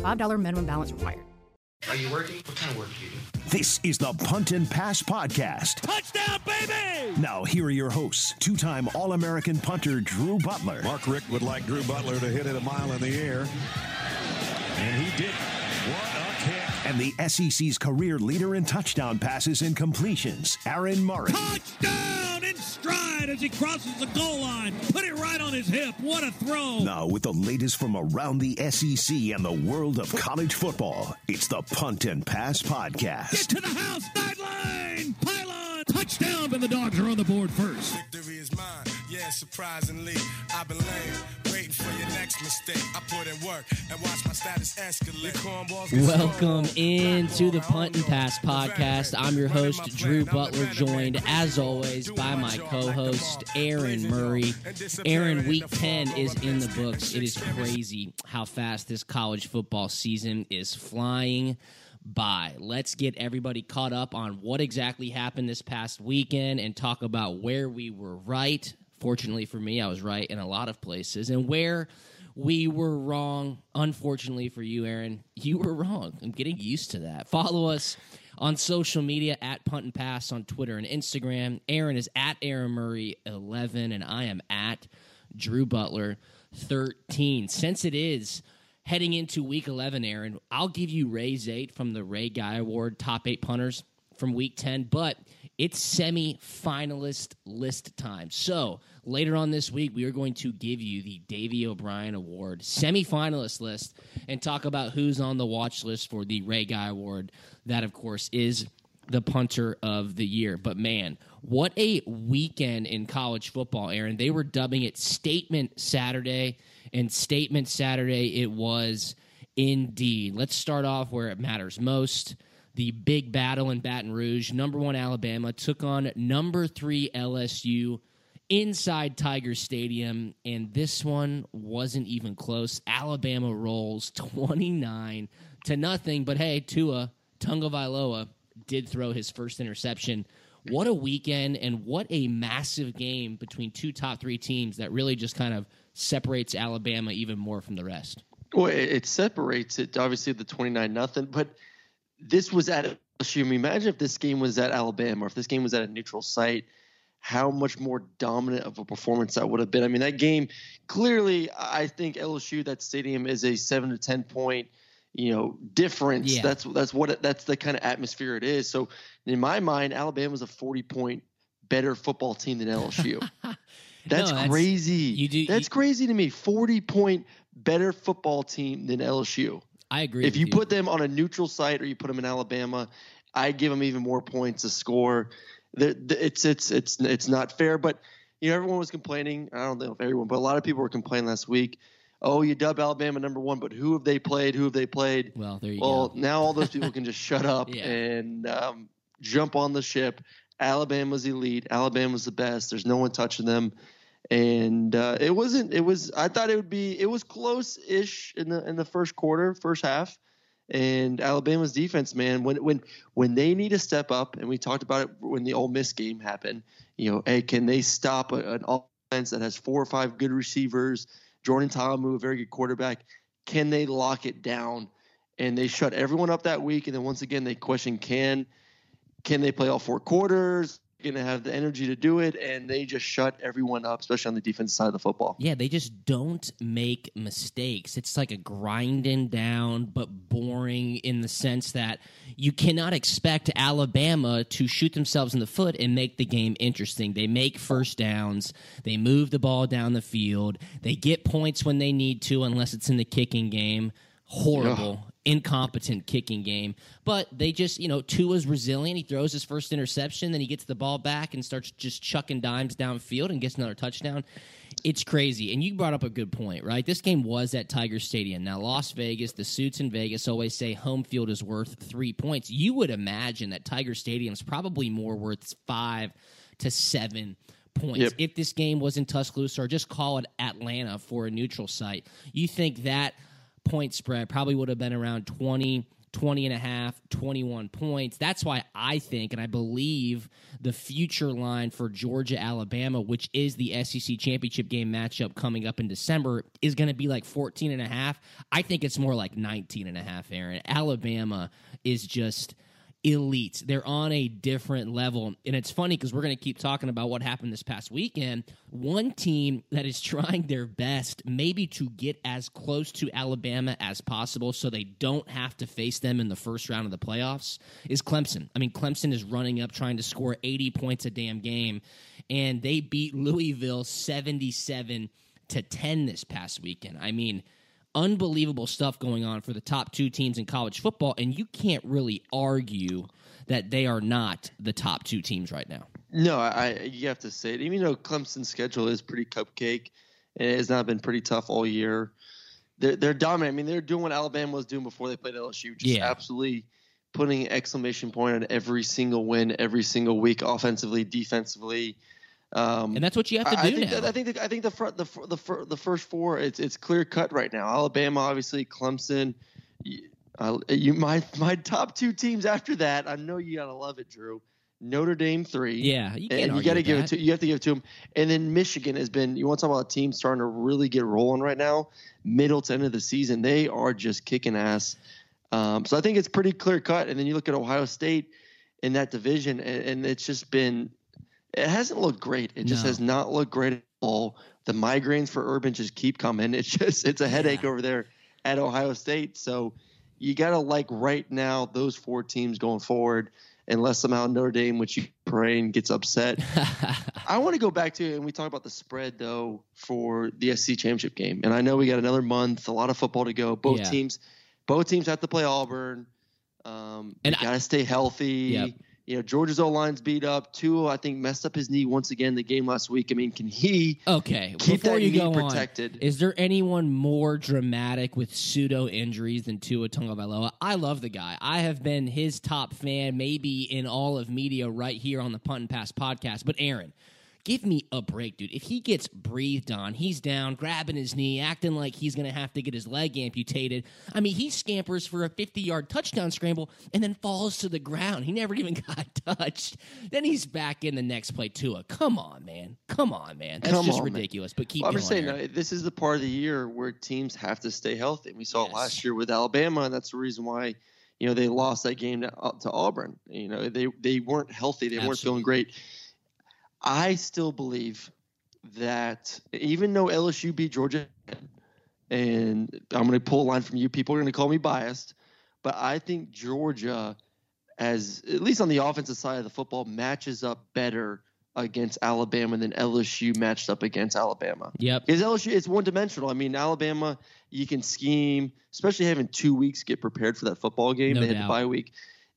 $5 minimum balance required. Are you working? What kind of work do you do? This is the Punt and Pass Podcast. Touchdown, baby! Now, here are your hosts two time All American punter Drew Butler. Mark Richt would like Drew Butler to hit it a mile in the air. And he did. What a kick. And the SEC's career leader in touchdown passes and completions, Aaron Murray. Touchdown in stride as he crosses the goal line. Put it right on his hip. What a throw. Now, with the latest from around the SEC and the world of college football, it's the Punt and Pass Podcast. Get to the house. Sideline. Pylon. Touchdown. And the dogs are on the board first. Victory is mine. Yeah, surprisingly, I've been lame, waiting for your next mistake. I put in work and watch my status escalate. Welcome into the Punt and Pass podcast. I'm your host, Drew Butler, joined as always by my co host, Aaron Murray. Aaron, week 10 is in the books. It is crazy how fast this college football season is flying by. Let's get everybody caught up on what exactly happened this past weekend and talk about where we were right. Fortunately for me, I was right in a lot of places, and where we were wrong. Unfortunately for you, Aaron, you were wrong. I'm getting used to that. Follow us on social media at Punt and Pass on Twitter and Instagram. Aaron is at Aaron Murray 11, and I am at Drew Butler 13. Since it is heading into week 11, Aaron, I'll give you Ray's 8 from the Ray Guy Award top eight punters from week 10, but it's semi finalist list time. So later on this week, we are going to give you the Davy O'Brien Award semi finalist list and talk about who's on the watch list for the Ray Guy Award. That, of course, is the punter of the year. But man, what a weekend in college football, Aaron. They were dubbing it Statement Saturday, and Statement Saturday it was indeed. Let's start off where it matters most. The big battle in Baton Rouge. Number one Alabama took on number three LSU inside Tiger Stadium, and this one wasn't even close. Alabama rolls 29 to nothing, but hey, Tua Tagovailoa did throw his first interception. What a weekend and what a massive game between two top three teams that really just kind of separates Alabama even more from the rest. Well, it, separates it. Obviously, the twenty nine nothing, but this was at LSU. Imagine if this game was at Alabama, or if this game was at a neutral site, how much more dominant of a performance that would have been. I mean, that game clearly, I think LSU that stadium is a seven to ten point, you know, difference. Yeah. That's that's what it, that's the kind of atmosphere it is. So, in my mind, Alabama Alabama's a forty point better football team than LSU. That's, No, that's- crazy. you do- That's you- crazy to me. Forty point better football team than LSU. I agree. If with you put them on a neutral site or you put them in Alabama, I give them even more points to score. It's it's it's it's not fair. But you know, everyone was complaining. I don't know if everyone, but a lot of people were complaining last week. Oh, you dub Alabama number one, but who have they played? Who have they played? well, there you Well, go. now all those people can just shut up Yeah. and um, jump on the ship. Alabama's elite. Alabama's the best. There's no one touching them. And uh, it wasn't. It was. I thought it would be. It was close-ish in the in the first quarter, first half. And Alabama's defense, man, when when when they need to step up, and we talked about it when the Ole Miss game happened. You know, hey, can they stop a, an offense that has four or five good receivers? Jordan Ta'amu, a very good quarterback. Can they lock it down? And they shut everyone up that week. And then once again, they question can can they play all four quarters? Going to have the energy to do it, and they just shut everyone up, especially on the defensive side of the football. Yeah, they just don't make mistakes. It's like a grinding down, but boring in the sense that you cannot expect Alabama to shoot themselves in the foot and make the game interesting. They make first downs, they move the ball down the field, they get points when they need to, unless it's in the kicking game. Horrible. Incompetent kicking game, but they just, you know, Tua's resilient. He throws his first interception, then he gets the ball back and starts just chucking dimes downfield and gets another touchdown It's crazy. And you brought up a good point, right? This game was at Tiger Stadium. Now, Las Vegas, the suits in Vegas always say home field is worth three points. You would imagine that Tiger Stadium is probably more worth five to seven points. Yep. If this game was in Tuscaloosa or just call it Atlanta for a neutral site, you think that point spread probably would have been around 20 20 and a half, 21 points. That's why I think and I believe the future line for Georgia Alabama, which is the SEC championship game matchup coming up in December, is going to be like 14 and a half. I think it's more like 19 and a half, Aaron. Alabama is just elite. They're on a different level. And it's funny because we're going to keep talking about what happened this past weekend. One team that is trying their best, maybe to get as close to Alabama as possible so they don't have to face them in the first round of the playoffs, is Clemson. I mean, Clemson is running up trying to score 80 points a damn game, and they beat Louisville 77 to 10 this past weekend. I mean, unbelievable stuff going on for the top two teams in college football, and you can't really argue that they are not the top two teams right now. No, I you have to say it. Even though Clemson's schedule is pretty cupcake, and it has not been pretty tough all year. They're they're dominant. I mean, they're doing what Alabama was doing before they played LSU. Just Yeah. absolutely putting an exclamation point on every single win, every single week, offensively, defensively. Um, And that's what you have to I, I do think now. That, I think the, I think the front the the the first four it's it's clear cut right now. Alabama, obviously, Clemson. Uh, you my my top two teams after that. I know you gotta love it, Drew. Notre Dame three. yeah, you and you got to give that. it to you have to give it to them. And then Michigan has been. You want to talk about a team starting to really get rolling right now, middle to end of the season. They are just kicking ass. Um, so I think it's pretty clear cut. And then you look at Ohio State in that division, and, and it's just been. It hasn't looked great. It just No. has not looked great at all. The migraines for Urban just keep coming. It's just it's a headache over there at Ohio State. So you got to like right now those four teams going forward, unless somehow Notre Dame, which you pray and gets upset. I want to go back to and we talk about the spread though for the SC championship game, and I know we got another month, a lot of football to go. Both Yeah. teams, both teams have to play Auburn. Um, And and got to stay healthy. Yep. You know, Georgia's O line's beat up. Tua, I think, messed up his knee once again in the game last week. I mean, can he Okay, keep before that you knee go protected? on, is there anyone more dramatic with pseudo injuries than Tua Tagovailoa? I love the guy. I have been his top fan, maybe in all of media, right here on the Punt and Pass podcast. But Aaron, give me a break, dude. If he gets breathed on, he's down, grabbing his knee, acting like he's going to have to get his leg amputated. I mean, he scampers for a 50 yard touchdown scramble and then falls to the ground. He never even got touched. Then he's back in the next play. Tua, come on, man. Come on, man. That's Come just on, man. ridiculous. But keep Well, I'm just saying, uh, this is the part of the year where teams have to stay healthy. We saw Yes. it last year with Alabama, and that's the reason why you know they lost that game to, uh, to Auburn. You know, they they weren't healthy, they weren't feeling great. I still believe that even though LSU beat Georgia, and I'm going to pull a line from you, people are going to call me biased, but I think Georgia, as at least on the offensive side of the football, matches up better against Alabama than LSU matched up against Alabama. Yep. Because LSU it's one dimensional. I mean, Alabama, you can scheme, especially having two weeks get prepared for that football game. No they had doubt. the bye week.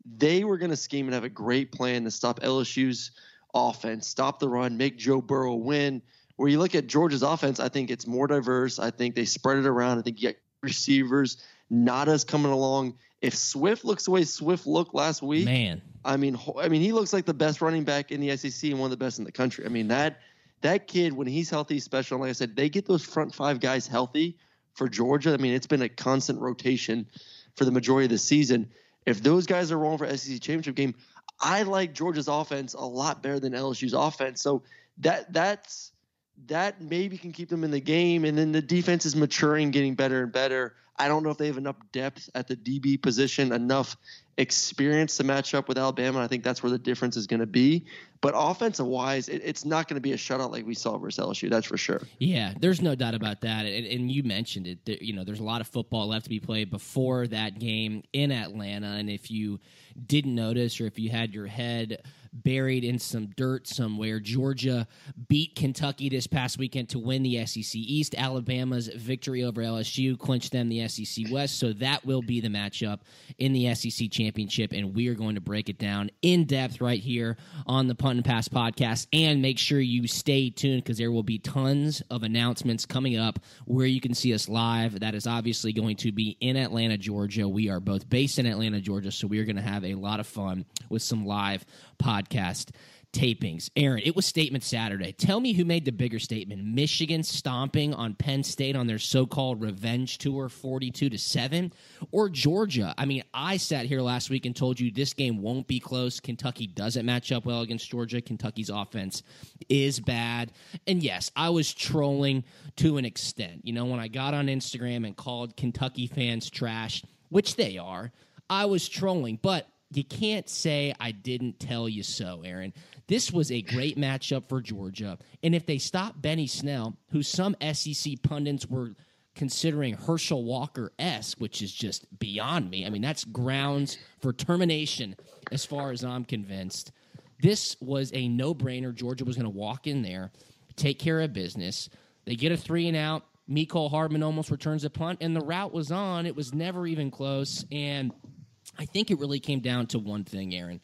They were going to scheme and have a great plan to stop LSU's offense, stop the run, make Joe Burrow win. Where you look at Georgia's offense, I think it's more diverse. I think they spread it around. I think you get receivers, Nauta's coming along. If Swift looks the way Swift looked last week, Man. I mean, I mean, he looks like the best running back in the SEC and one of the best in the country. I mean, that that kid when he's healthy, special. And like I said, they get those front five guys healthy for Georgia. I mean, it's been a constant rotation for the majority of the season. If those guys are rolling for SEC championship game, I like Georgia's offense a lot better than LSU's offense. So that that's that maybe can keep them in the game. And then the defense is maturing, getting better and better. I don't know if they have enough depth at the DB position, enough experience to match up with Alabama. I think that's where the difference is going to be. But offensive wise, it, it's not going to be a shutout like we saw versus LSU. That's for sure. Yeah, there's no doubt about that. And, and you mentioned it. You know, there's a lot of football left to be played before that game in Atlanta. And if you didn't notice, or if you had your head buried in some dirt somewhere, Georgia beat Kentucky this past weekend to win the SEC East. Alabama's victory over LSU clinched them the SEC West. So that will be the matchup in the SEC championship and we are going to break it down in depth right here on the Punt and Pass podcast. And make sure you stay tuned because there will be tons of announcements coming up where you can see us live. That is obviously going to be in Atlanta, Georgia. We are both based in Atlanta, Georgia, so we are going to have a lot of fun with some live podcast tapings. Aaron, it was statement Saturday. Tell me who made the bigger statement. Michigan stomping on Penn State on their so-called revenge tour 42 to 7 or Georgia. I mean, I sat here last week and told you this game won't be close. Kentucky doesn't match up well against Georgia. Kentucky's offense is bad. And yes, I was trolling to an extent. You know, when I got on Instagram and called Kentucky fans trash, which they are, I was trolling, but you can't say I didn't tell you so, Aaron. This was a great matchup for Georgia. And if they stop Benny Snell, who some SEC pundits were considering Herschel Walker esque, which is just beyond me. I mean, that's grounds for termination as far as I'm convinced. This was a no brainer. Georgia was going to walk in there, take care of business. They get a three and out. Mecole Hardman almost returns a punt, and the route was on. It was never even close. And I think it really came down to one thing, Aaron.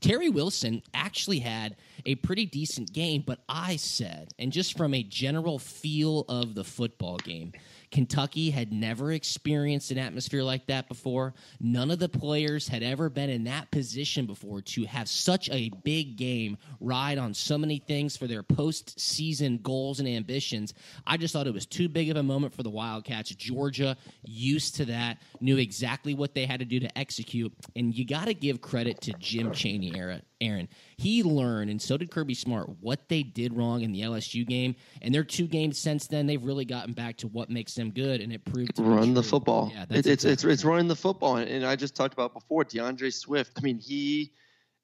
Terry Wilson actually had a pretty decent game, but I said, and just from a general feel of the football game, Kentucky had never experienced an atmosphere like that before. None of the players had ever been in that position before to have such a big game ride on so many things for their postseason goals and ambitions. I just thought it was too big of a moment for the Wildcats. Georgia, used to that, knew exactly what they had to do to execute. And you got to give credit to Jim Chaney era Aaron. He learned, and so did Kirby Smart, what they did wrong in the LSU game. And their two games since then, they've really gotten back to what makes them good, and it proved to run the football. Yeah, it's it's exactly it's running the football, and I just talked about before D'Andre Swift. I mean, he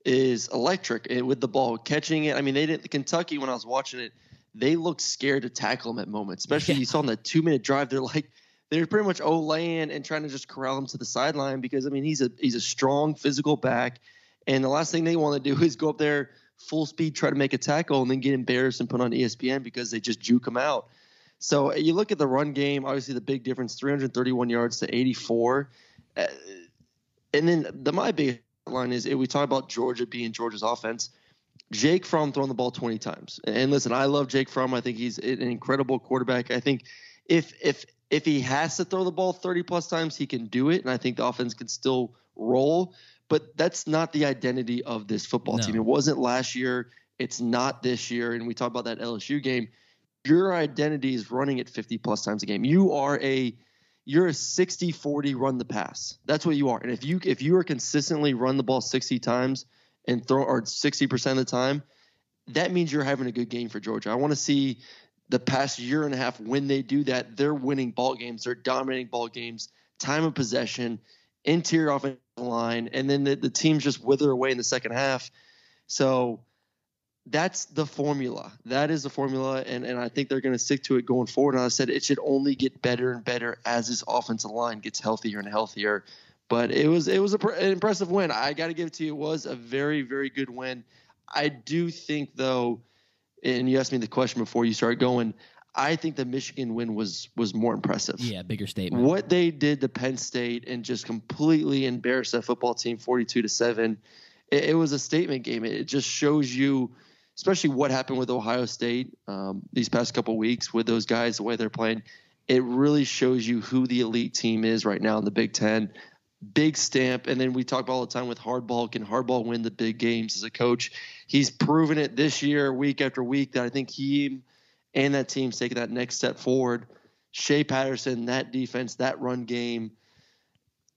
is electric eh, with the ball, catching it. I mean, they didn't Kentucky when I was watching it, they looked scared to tackle him at moments. Especially Yeah. you saw in that two minute drive, they're like they're pretty much o laying and trying to just corral him to the sideline because I mean he's a he's a strong physical back, and the last thing they want to do is go up there full speed try to make a tackle and then get embarrassed and put on ESPN because they just juke them out. So you look at the run game, obviously the big difference 331 yards to 84. Uh, and then the my big line is we talk about Georgia being Georgia's offense. Jake Fromm throwing the ball 20 times. And listen, I love Jake Fromm. I think he's an incredible quarterback. I think if if if he has to throw the ball 30 plus times, he can do it. And I think the offense can still roll. But that's not the identity of this football No. team. It wasn't last year. It's not this year. And we talk about that LSU game. Your identity is running it 50 plus times a game. You are a you're a 60-40 run the pass. That's what you are. And if you if you are consistently run the ball 60 times and throw or 60% of the time, that means you're having a good game for Georgia. I want to see the past year and a half when they do that, they're winning ball games, they're dominating ball games, time of possession, interior offensive line, and then the, the teams just wither away in the second half. So that's the formula. That is the formula, and, and I think they're going to stick to it going forward. And I said it should only get better and better as this offensive line gets healthier and healthier. But it was it was a, an impressive win. I got to give it to you. It was a very very good win. I do think though, and you asked me the question before you started going. I think the Michigan win was was more impressive. Yeah, bigger statement. What they did to Penn State and just completely embarrassed that football team, forty-two to seven. It, it was a statement game. It, it just shows you, especially what happened with Ohio State um, these past couple weeks with those guys, the way they're playing. It really shows you who the elite team is right now in the Big Ten. Big stamp, and then we talk about all the time with Harbaugh. Can Harbaugh win the big games as a coach? He's proven it this year, week after week. That I think he and that team's taking that next step forward. Shea Patterson, that defense, that run game.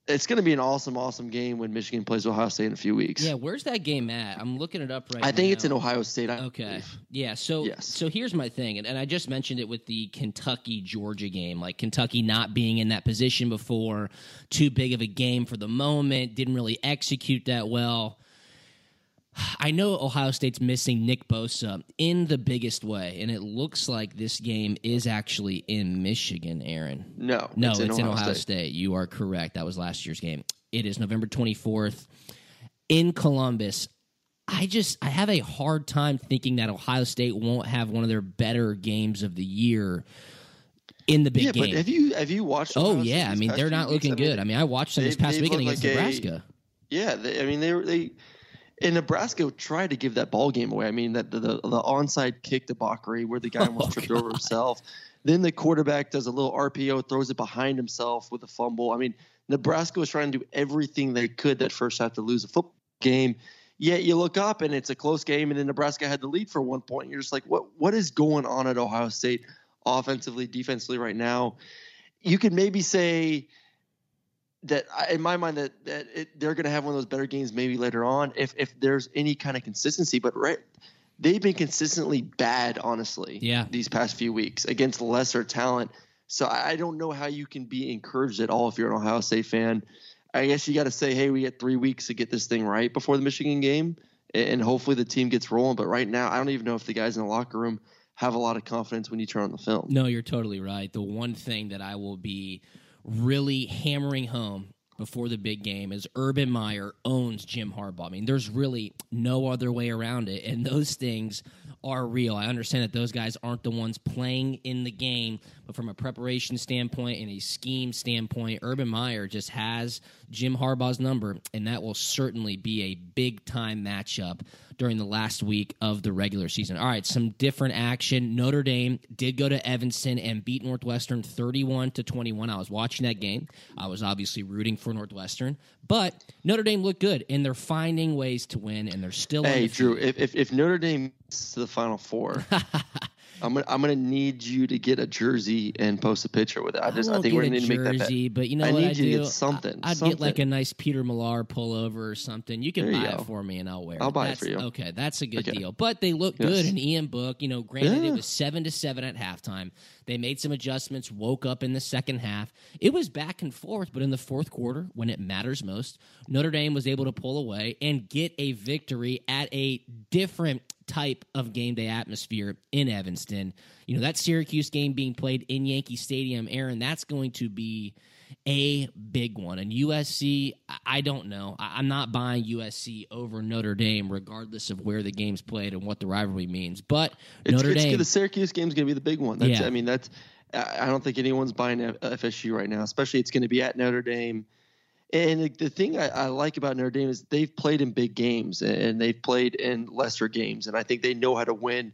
It's going to be an awesome, awesome game when Michigan plays Ohio State in a few weeks. Yeah, where's that game at? I'm looking it up right now. I think it's in Ohio State. I Okay. believe. Yeah. So Yes. so here's my thing, and, and I just mentioned it with the Kentucky Georgia game, like Kentucky not being in that position before, too big of a game for the moment, didn't really execute that well. I know Ohio State's missing Nick Bosa in the biggest way, and it looks like this game is actually in Michigan, Aaron. No, No, it's, in Ohio, State. You are correct. That was last year's game. It is November 24th in Columbus. I just I have a hard time thinking that Ohio State won't have one of their better games of the year in the big Yeah, game. but have you have you watched? oh Ohio State yeah, I mean they're not looking good. I mean I watched them this they've- past weekend against like a- Nebraska. Yeah, they, I mean they were they and Nebraska tried to give that ball game away. I mean that the the, the onside kick debauchery where the guy oh, almost Oh, tripped God. over himself. Then the quarterback does a little RPO, throws it behind himself with a fumble. I mean, Nebraska was trying to do everything they could that first half to lose a football game. Yet you look up and it's a close game, and then Nebraska had the lead for one point. You're just like, what what is going on at Ohio State offensively, defensively right now? You could maybe say that in my mind that that it, they're going to have one of those better games maybe later on if if there's any kind of consistency. But right, they've been consistently bad, honestly. Yeah. These past few weeks against lesser talent. So I don't know how you can be encouraged at all if you're an Ohio State fan. I guess you got to say, hey, we get three weeks to get this thing right before the Michigan game, and hopefully the team gets rolling. But right now, I don't even know if the guys in the locker room have a lot of confidence when you turn on the film. No, you're totally right. The one thing that I will be really hammering home before the big game is Urban Meyer owns Jim Harbaugh. I mean, there's really no other way around it, and those things are real. I understand that those guys aren't the ones playing in the game, but from a preparation standpoint and a scheme standpoint, Urban Meyer just has Jim Harbaugh's number, and that will certainly be a big time matchup during the last week of the regular season. All right, some different action. Notre Dame did go to Evanston and beat Northwestern 31 to 21. I was watching that game. I was obviously rooting for Northwestern, but Notre Dame looked good and they're finding ways to win and they're still Hey. Drew, if, if, if Notre Dame to the Final Four, I'm gonna I'm gonna need you to get a jersey and post a picture with it. I just I, won't think we're gonna need to make that bet. jersey, but you know I what need I you to do? get something, I- I'd get like a nice Peter Millar pullover or something. You can There you buy it for me and I'll wear it. I'll buy it for you. Okay, that's a good Okay. deal. But they look Yes. good. And Ian Book, you know, granted it was seven to seven at halftime. They made some adjustments, woke up in the second half. It was back and forth, but in the fourth quarter, when it matters most, Notre Dame was able to pull away and get a victory at a different type of game day atmosphere in Evanston. You know, that Syracuse game being played in Yankee Stadium, Aaron, that's going to be a big one. And USC, I- don't know. I'm not buying USC over Notre Dame, regardless of where the game's played and what the rivalry means. But It's, Notre it's Dame, the Syracuse game's gonna be the big one. That's, Yeah. I mean that's I don't think anyone's buying FSU right now, especially it's going to be at Notre Dame. And the- thing I, I like about Notre Dame is they've played in big games and they've played in lesser games, and I think they know how to win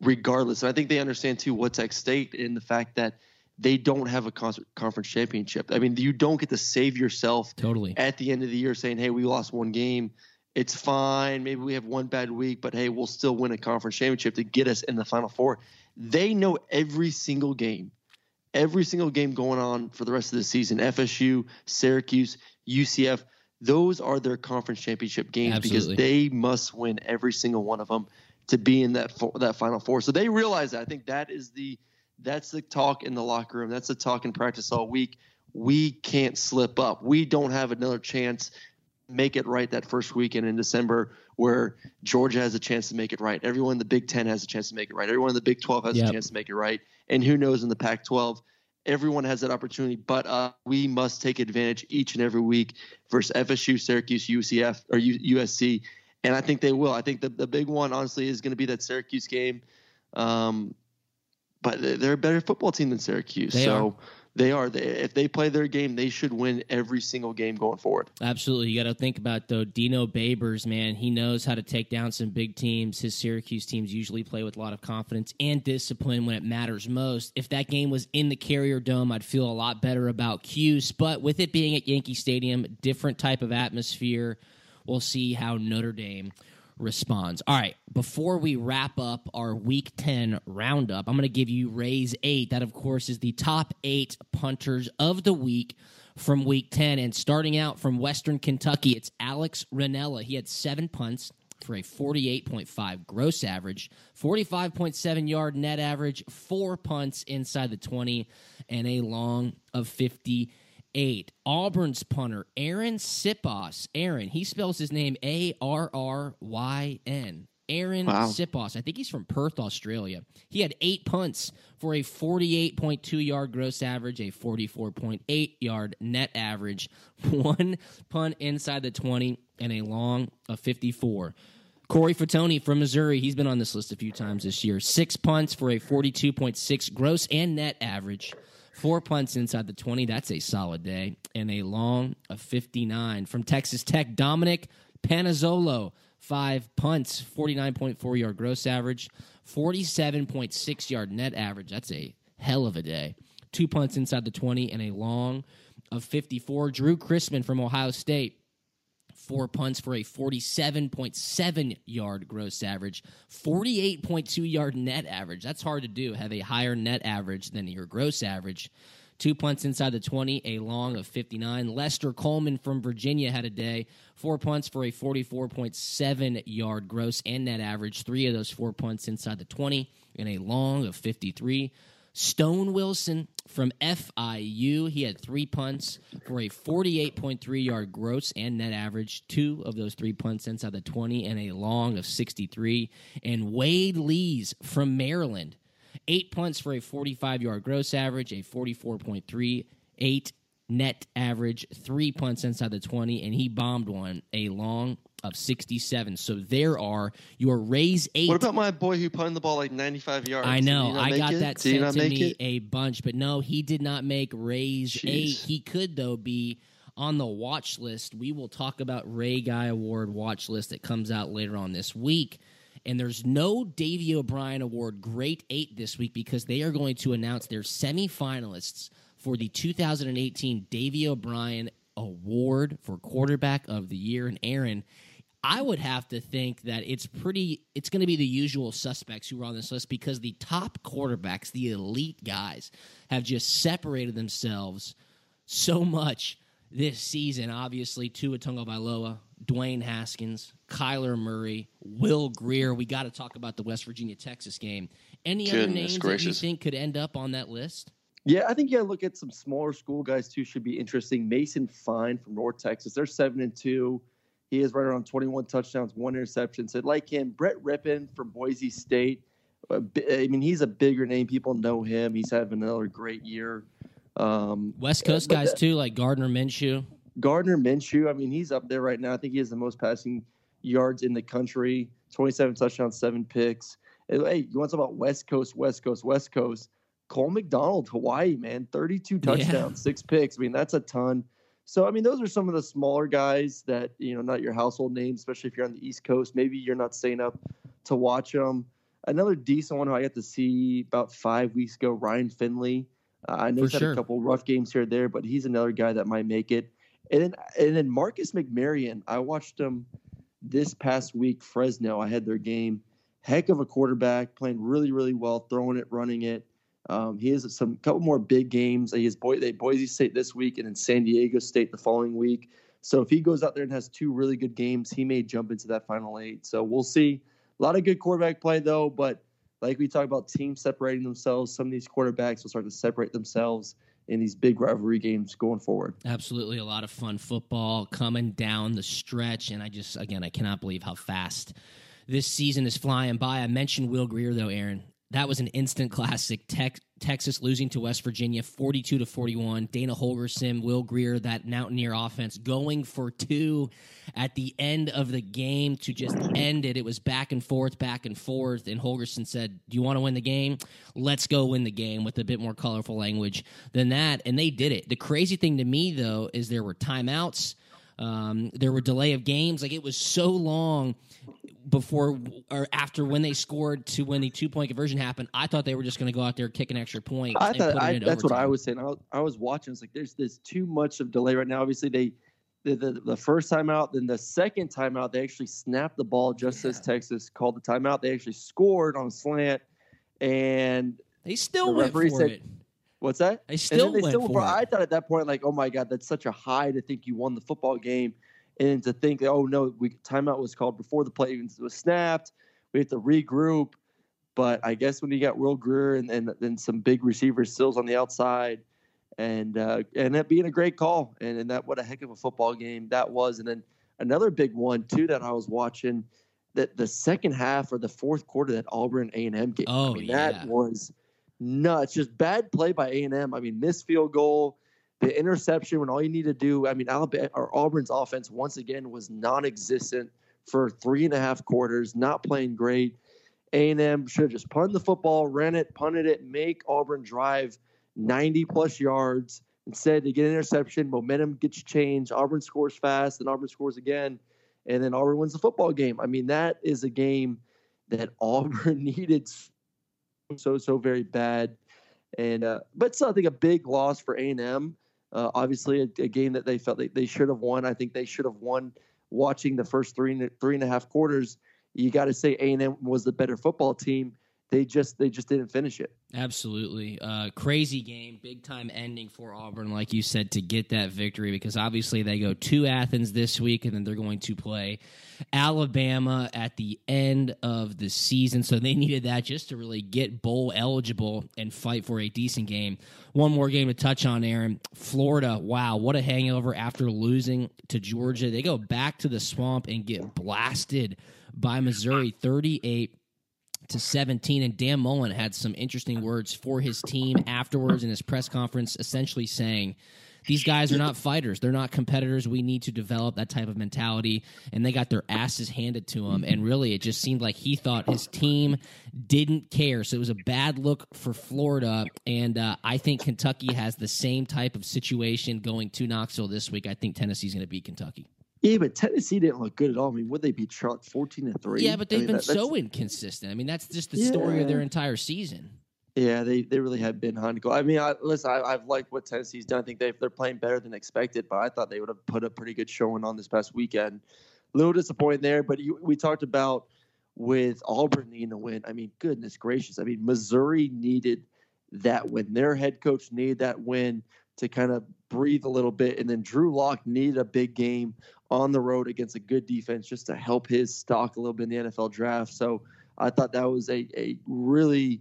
regardless. And I think they understand too what's at stake in the fact that they don't have a conference championship. I mean, you don't get to save yourself totally. at the end of the year saying, "Hey, we lost one game. It's fine. Maybe we have one bad week, but hey, we'll still win a conference championship to get us in the final four. They know every single game, every single game going on for the rest of the season. FSU, Syracuse, UCF, those are their conference championship games Absolutely. because they must win every single one of them to be in that fo- that final four. So they realize that. I think that is the that's the talk in the locker room. That's the talk in practice all week. We can't slip up. We don't have another chance make it right that first weekend in December where Georgia has a chance to make it right. Everyone in the Big Ten has a chance to make it right. Everyone in the Big 12 has Yep. a chance to make it right. And who knows in the Pac 12, everyone has that opportunity. But uh, we must take advantage each and every week versus FSU, Syracuse, UCF, or U- USC. And I think they will. I think the, the big one, honestly, is going to be that Syracuse game. Um, but they- they're a better football team than Syracuse. They so are. They are. If they play their game, they should win every single game going forward. Absolutely. You got to think about though Dino Babers, man. He knows how to take down some big teams. His Syracuse teams usually play with a lot of confidence and discipline when it matters most. If that game was in the Carrier Dome, I'd feel a lot better about Cuse. But with it being at Yankee Stadium, different type of atmosphere. We'll see how Notre Dame responds. All right, before we wrap up our week 10 roundup, I'm going to give you Ray's 8. That, of course, is the top eight punters of the week from week 10. And starting out from Western Kentucky, it's Alex Rinella. He had seven punts for a 48.5 gross average, 45.7 yard net average, four punts inside the 20, and a long of 50 eight. Auburn's punter, Arryn Siposs. Aaron, he spells his name A R R Y N. Arryn Wow. Siposs. I think he's from Perth, Australia. He had eight punts for a 48.2 yard gross average, a 44.8 yard net average, one punt inside the 20, and a long of 54. Corey Fatony from Missouri, he's been on this list a few times this year. Six punts for a 42.6 gross and net average, Four punts inside the 20. That's a solid day. And a long of 59 from Texas Tech. Dominic Panazzolo, five punts, 49.4 yard gross average, 47.6 yard net average. That's a hell of a day. Two punts inside the 20 and a long of 54. Drew Chrisman from Ohio State. Four punts for a 47.7 yard gross average, 48.2 yard net average. That's hard to do, have a higher net average than your gross average. Two punts inside the 20, a long of 59. Lester Coleman from Virginia had a day. Four punts for a 44.7 yard gross and net average. Three of those four punts inside the 20, and a long of 53. Stone Wilson from FIU. He had three punts for a 48.3 yard gross and net average. Two of those three punts inside the 20 and a long of 63. And Wade Lees from Maryland. Eight punts for a 45 yard gross average, a 44.38 net average, three punts inside the 20, and he bombed one, a long of 67. So there are your Ray's eight. What about my boy who punted the ball like 95 yards? I know. I got it? that Did sent to me it? a bunch, but no, he did not make Ray's Jeez. eight. He could though be on the watch list. We will talk about Ray Guy Award watch list that comes out later on this week. And there's no Davy O'Brien Award Great Eight this week because they are going to announce their semifinalists for the 2018 Davy O'Brien Award for Quarterback of the Year. And Aaron, I would have to think that it's pretty. It's going to be the usual suspects who are on this list because the top quarterbacks, the elite guys, have just separated themselves so much this season. Obviously, Tua Tagovailoa, Dwayne Haskins, Kyler Murray, Will Grier. We got to talk about the West Virginia Texas game. Any other Goodness names that you think could end up on that list? Yeah, I think you got to look at some smaller school guys too. Should be interesting. Mason Fine from North Texas. They're seven and two. He is right around 21 touchdowns, one interception. So like him, Brett Rypien from Boise State. I mean, he's a bigger name. People know him. He's having another great year. Um, West Coast guys that- too, like Gardner Minshew. Gardner Minshew, I mean, he's up there right now. I think he has the most passing yards in the country 27 touchdowns, seven picks. Hey, you want to talk about West Coast, West Coast, West Coast? Cole McDonald, Hawaii, man, 32 Yeah. touchdowns, six picks. I mean, that's a ton. So, I mean, those are some of the smaller guys that, you know, not your household names, especially if you're on the East Coast. Maybe you're not staying up to watch them. Another decent one who I got to see about five weeks ago, Ryan Finley. Uh, I know he's had sure. a couple rough games here or there, but he's another guy that might make it. And then, and then Marcus McMaryion, I watched him this past week, Fresno. I had their game. Heck of a quarterback, playing really, really well, throwing it, running it. Um, he has some couple more big games. He has they Boise State this week and then San Diego State the following week. So if he goes out there and has two really good games, he may jump into that final eight. So we'll see. A lot of good quarterback play though, but like we talk about teams separating themselves, some of these quarterbacks will start to separate themselves in these big rivalry games going forward. Absolutely, a lot of fun football coming down the stretch, and I just again I cannot believe how fast this season is flying by. I mentioned Will Grier though, Aaron. That was an instant classic. Tex Texas losing to West Virginia, forty-two to forty-one. Dana Holgorsen, Will Grier, that Mountaineer offense going for two at the end of the game to just end it. It was back and forth, back and forth, and Holgorsen said, "Do you want to win the game? Let's go win the game." With a bit more colorful language than that, and they did it. The crazy thing to me though is there were timeouts. Um, there were delay of games. Like it was so long before or after when they scored to when the two point conversion happened. I thought they were just going to go out there, kick an extra point. I and thought it I, that's what I was saying. I was, I was watching. It's like there's there's too much of delay right now. Obviously, they the, the the first time out, then the second time out, they actually snapped the ball just as Texas called the timeout. They actually scored on a slant, and They still the went for said- it. what's that? They still they went still for I thought at that point, like, oh my god, that's such a high to think you won the football game, and to think, oh no, we timeout was called before the play even was snapped. We have to regroup. But I guess when you got Will Grier and and then some big receivers Sills on the outside, and uh, and that being a great call, and, and that what a heck of a football game that was. And then another big one too that I was watching, that the second half or the fourth quarter that Auburn A and M game. Oh, I mean, yeah. that was nuts. Just bad play by A and M. I mean, missed field goal, the interception when all you need to do. I mean, Alabama or Auburn's offense once again was non-existent for three and a half quarters, not playing great. A and M should have just punted the football, ran it, punted it, make Auburn drive 90 plus yards. Instead, they get an interception, momentum gets changed. Auburn scores fast, and Auburn scores again, and then Auburn wins the football game. I mean, that is a game that Auburn needed so so very bad, and uh, but still, I think a big loss for A and M. Uh, obviously, a, a, game that they felt they, they should have won. I think they should have won. Watching the first three three and a half quarters, you got to say A and M was the better football team they just they just didn't finish it. Absolutely, uh, crazy game, big time ending for Auburn, like you said, to get that victory because obviously they go to Athens this week and then they're going to play Alabama at the end of the season. So they needed that just to really get bowl eligible and fight for a decent game. One more game to touch on, Aaron. Florida, wow, what a hangover after losing to Georgia. They go back to the swamp and get blasted by Missouri, thirty-eight to 17. And Dan Mullen had some interesting words for his team afterwards in his press conference, essentially saying, these guys are not fighters. They're not competitors. We need to develop that type of mentality. And they got their asses handed to them. And really, it just seemed like he thought his team didn't care. So it was a bad look for Florida. And uh, I think Kentucky has the same type of situation going to Knoxville this week. I think Tennessee's going to beat Kentucky. Yeah, but Tennessee didn't look good at all. I mean, would they be Charlotte fourteen to three? Yeah, but they've I mean, been that, so inconsistent. I mean, that's just the yeah. story of their entire season. Yeah, they, they really have been hard to go. I mean, I, listen, I, have liked what Tennessee's done. I think they they're playing better than expected, but I thought they would have put a pretty good showing on this past weekend. A little disappointed there, but you, we talked about with Auburn needing a win. I mean, goodness gracious! I mean, Missouri needed that win. Their head coach needed that win to kind of breathe a little bit, and then Drew Lock needed a big game on the road against a good defense just to help his stock a little bit in the NFL draft. So I thought that was a, a really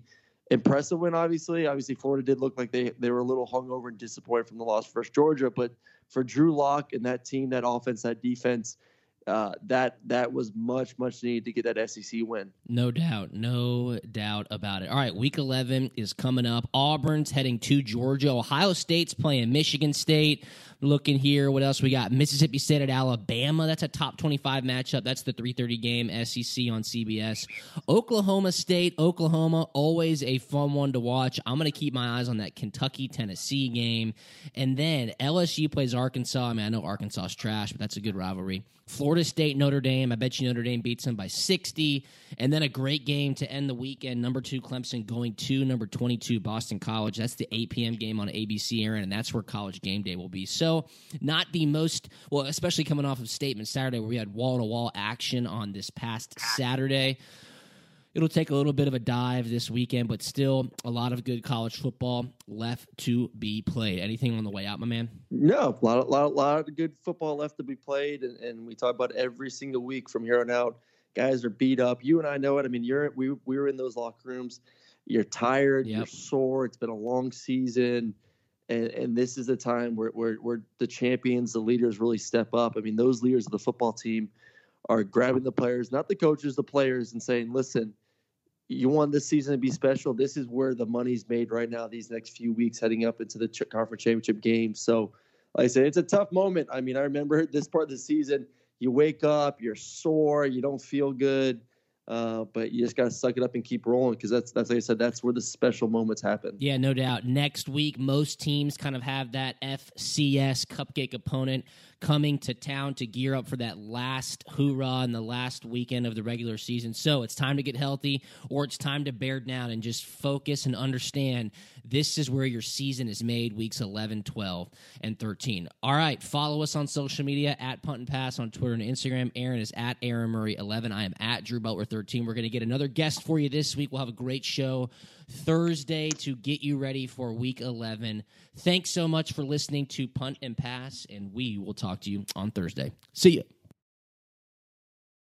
impressive win, obviously. Obviously, Florida did look like they, they were a little hungover and disappointed from the loss versus Georgia. But for Drew Lock and that team, that offense, that defense, uh, that that was much much needed to get that SEC win. No doubt, no doubt about it. All right, Week 11 is coming up. Auburn's heading to Georgia. Ohio State's playing Michigan State looking here. What else we got? Mississippi State at Alabama. That's a top 25 matchup. That's the 3:30 game SEC on CBS. Oklahoma State, Oklahoma, always a fun one to watch. I'm going to keep my eyes on that Kentucky Tennessee game. And then LSU plays Arkansas. I mean, I know Arkansas is trash, but that's a good rivalry. Florida State, Notre Dame. I bet you Notre Dame beats them by 60. And then a great game to end the weekend. Number two, Clemson going to number 22, Boston College. That's the 8 p.m. game on ABC, Aaron, and that's where college game day will be. So, not the most, well, especially coming off of Statement Saturday, where we had wall to wall action on this past Saturday. It'll take a little bit of a dive this weekend, but still a lot of good college football left to be played. Anything on the way out, my man? No, a lot, a lot, a lot of good football left to be played, and, and we talk about every single week from here on out. Guys are beat up. You and I know it. I mean, you're we we were in those locker rooms. You're tired. Yep. You're sore. It's been a long season, and and this is the time where where where the champions, the leaders, really step up. I mean, those leaders of the football team are grabbing the players, not the coaches, the players, and saying, "Listen." You want this season to be special. This is where the money's made right now. These next few weeks heading up into the conference championship game. So, like I said, it's a tough moment. I mean, I remember this part of the season. You wake up, you're sore, you don't feel good. Uh, but you just got to suck it up and keep rolling because that's that's like I said, that's where the special moments happen. Yeah, no doubt. Next week, most teams kind of have that FCS cupcake opponent coming to town to gear up for that last hoorah and the last weekend of the regular season. So it's time to get healthy, or it's time to bear down and just focus and understand this is where your season is made weeks 11, 12, and 13. All right, follow us on social media at Punt and Pass on Twitter and Instagram. Aaron is at Aaron Murray 11. I am at Drew Butler 13. We're going to get another guest for you this week. We'll have a great show Thursday to get you ready for week 11. Thanks so much for listening to Punt and Pass, and we will talk to you on Thursday. See you.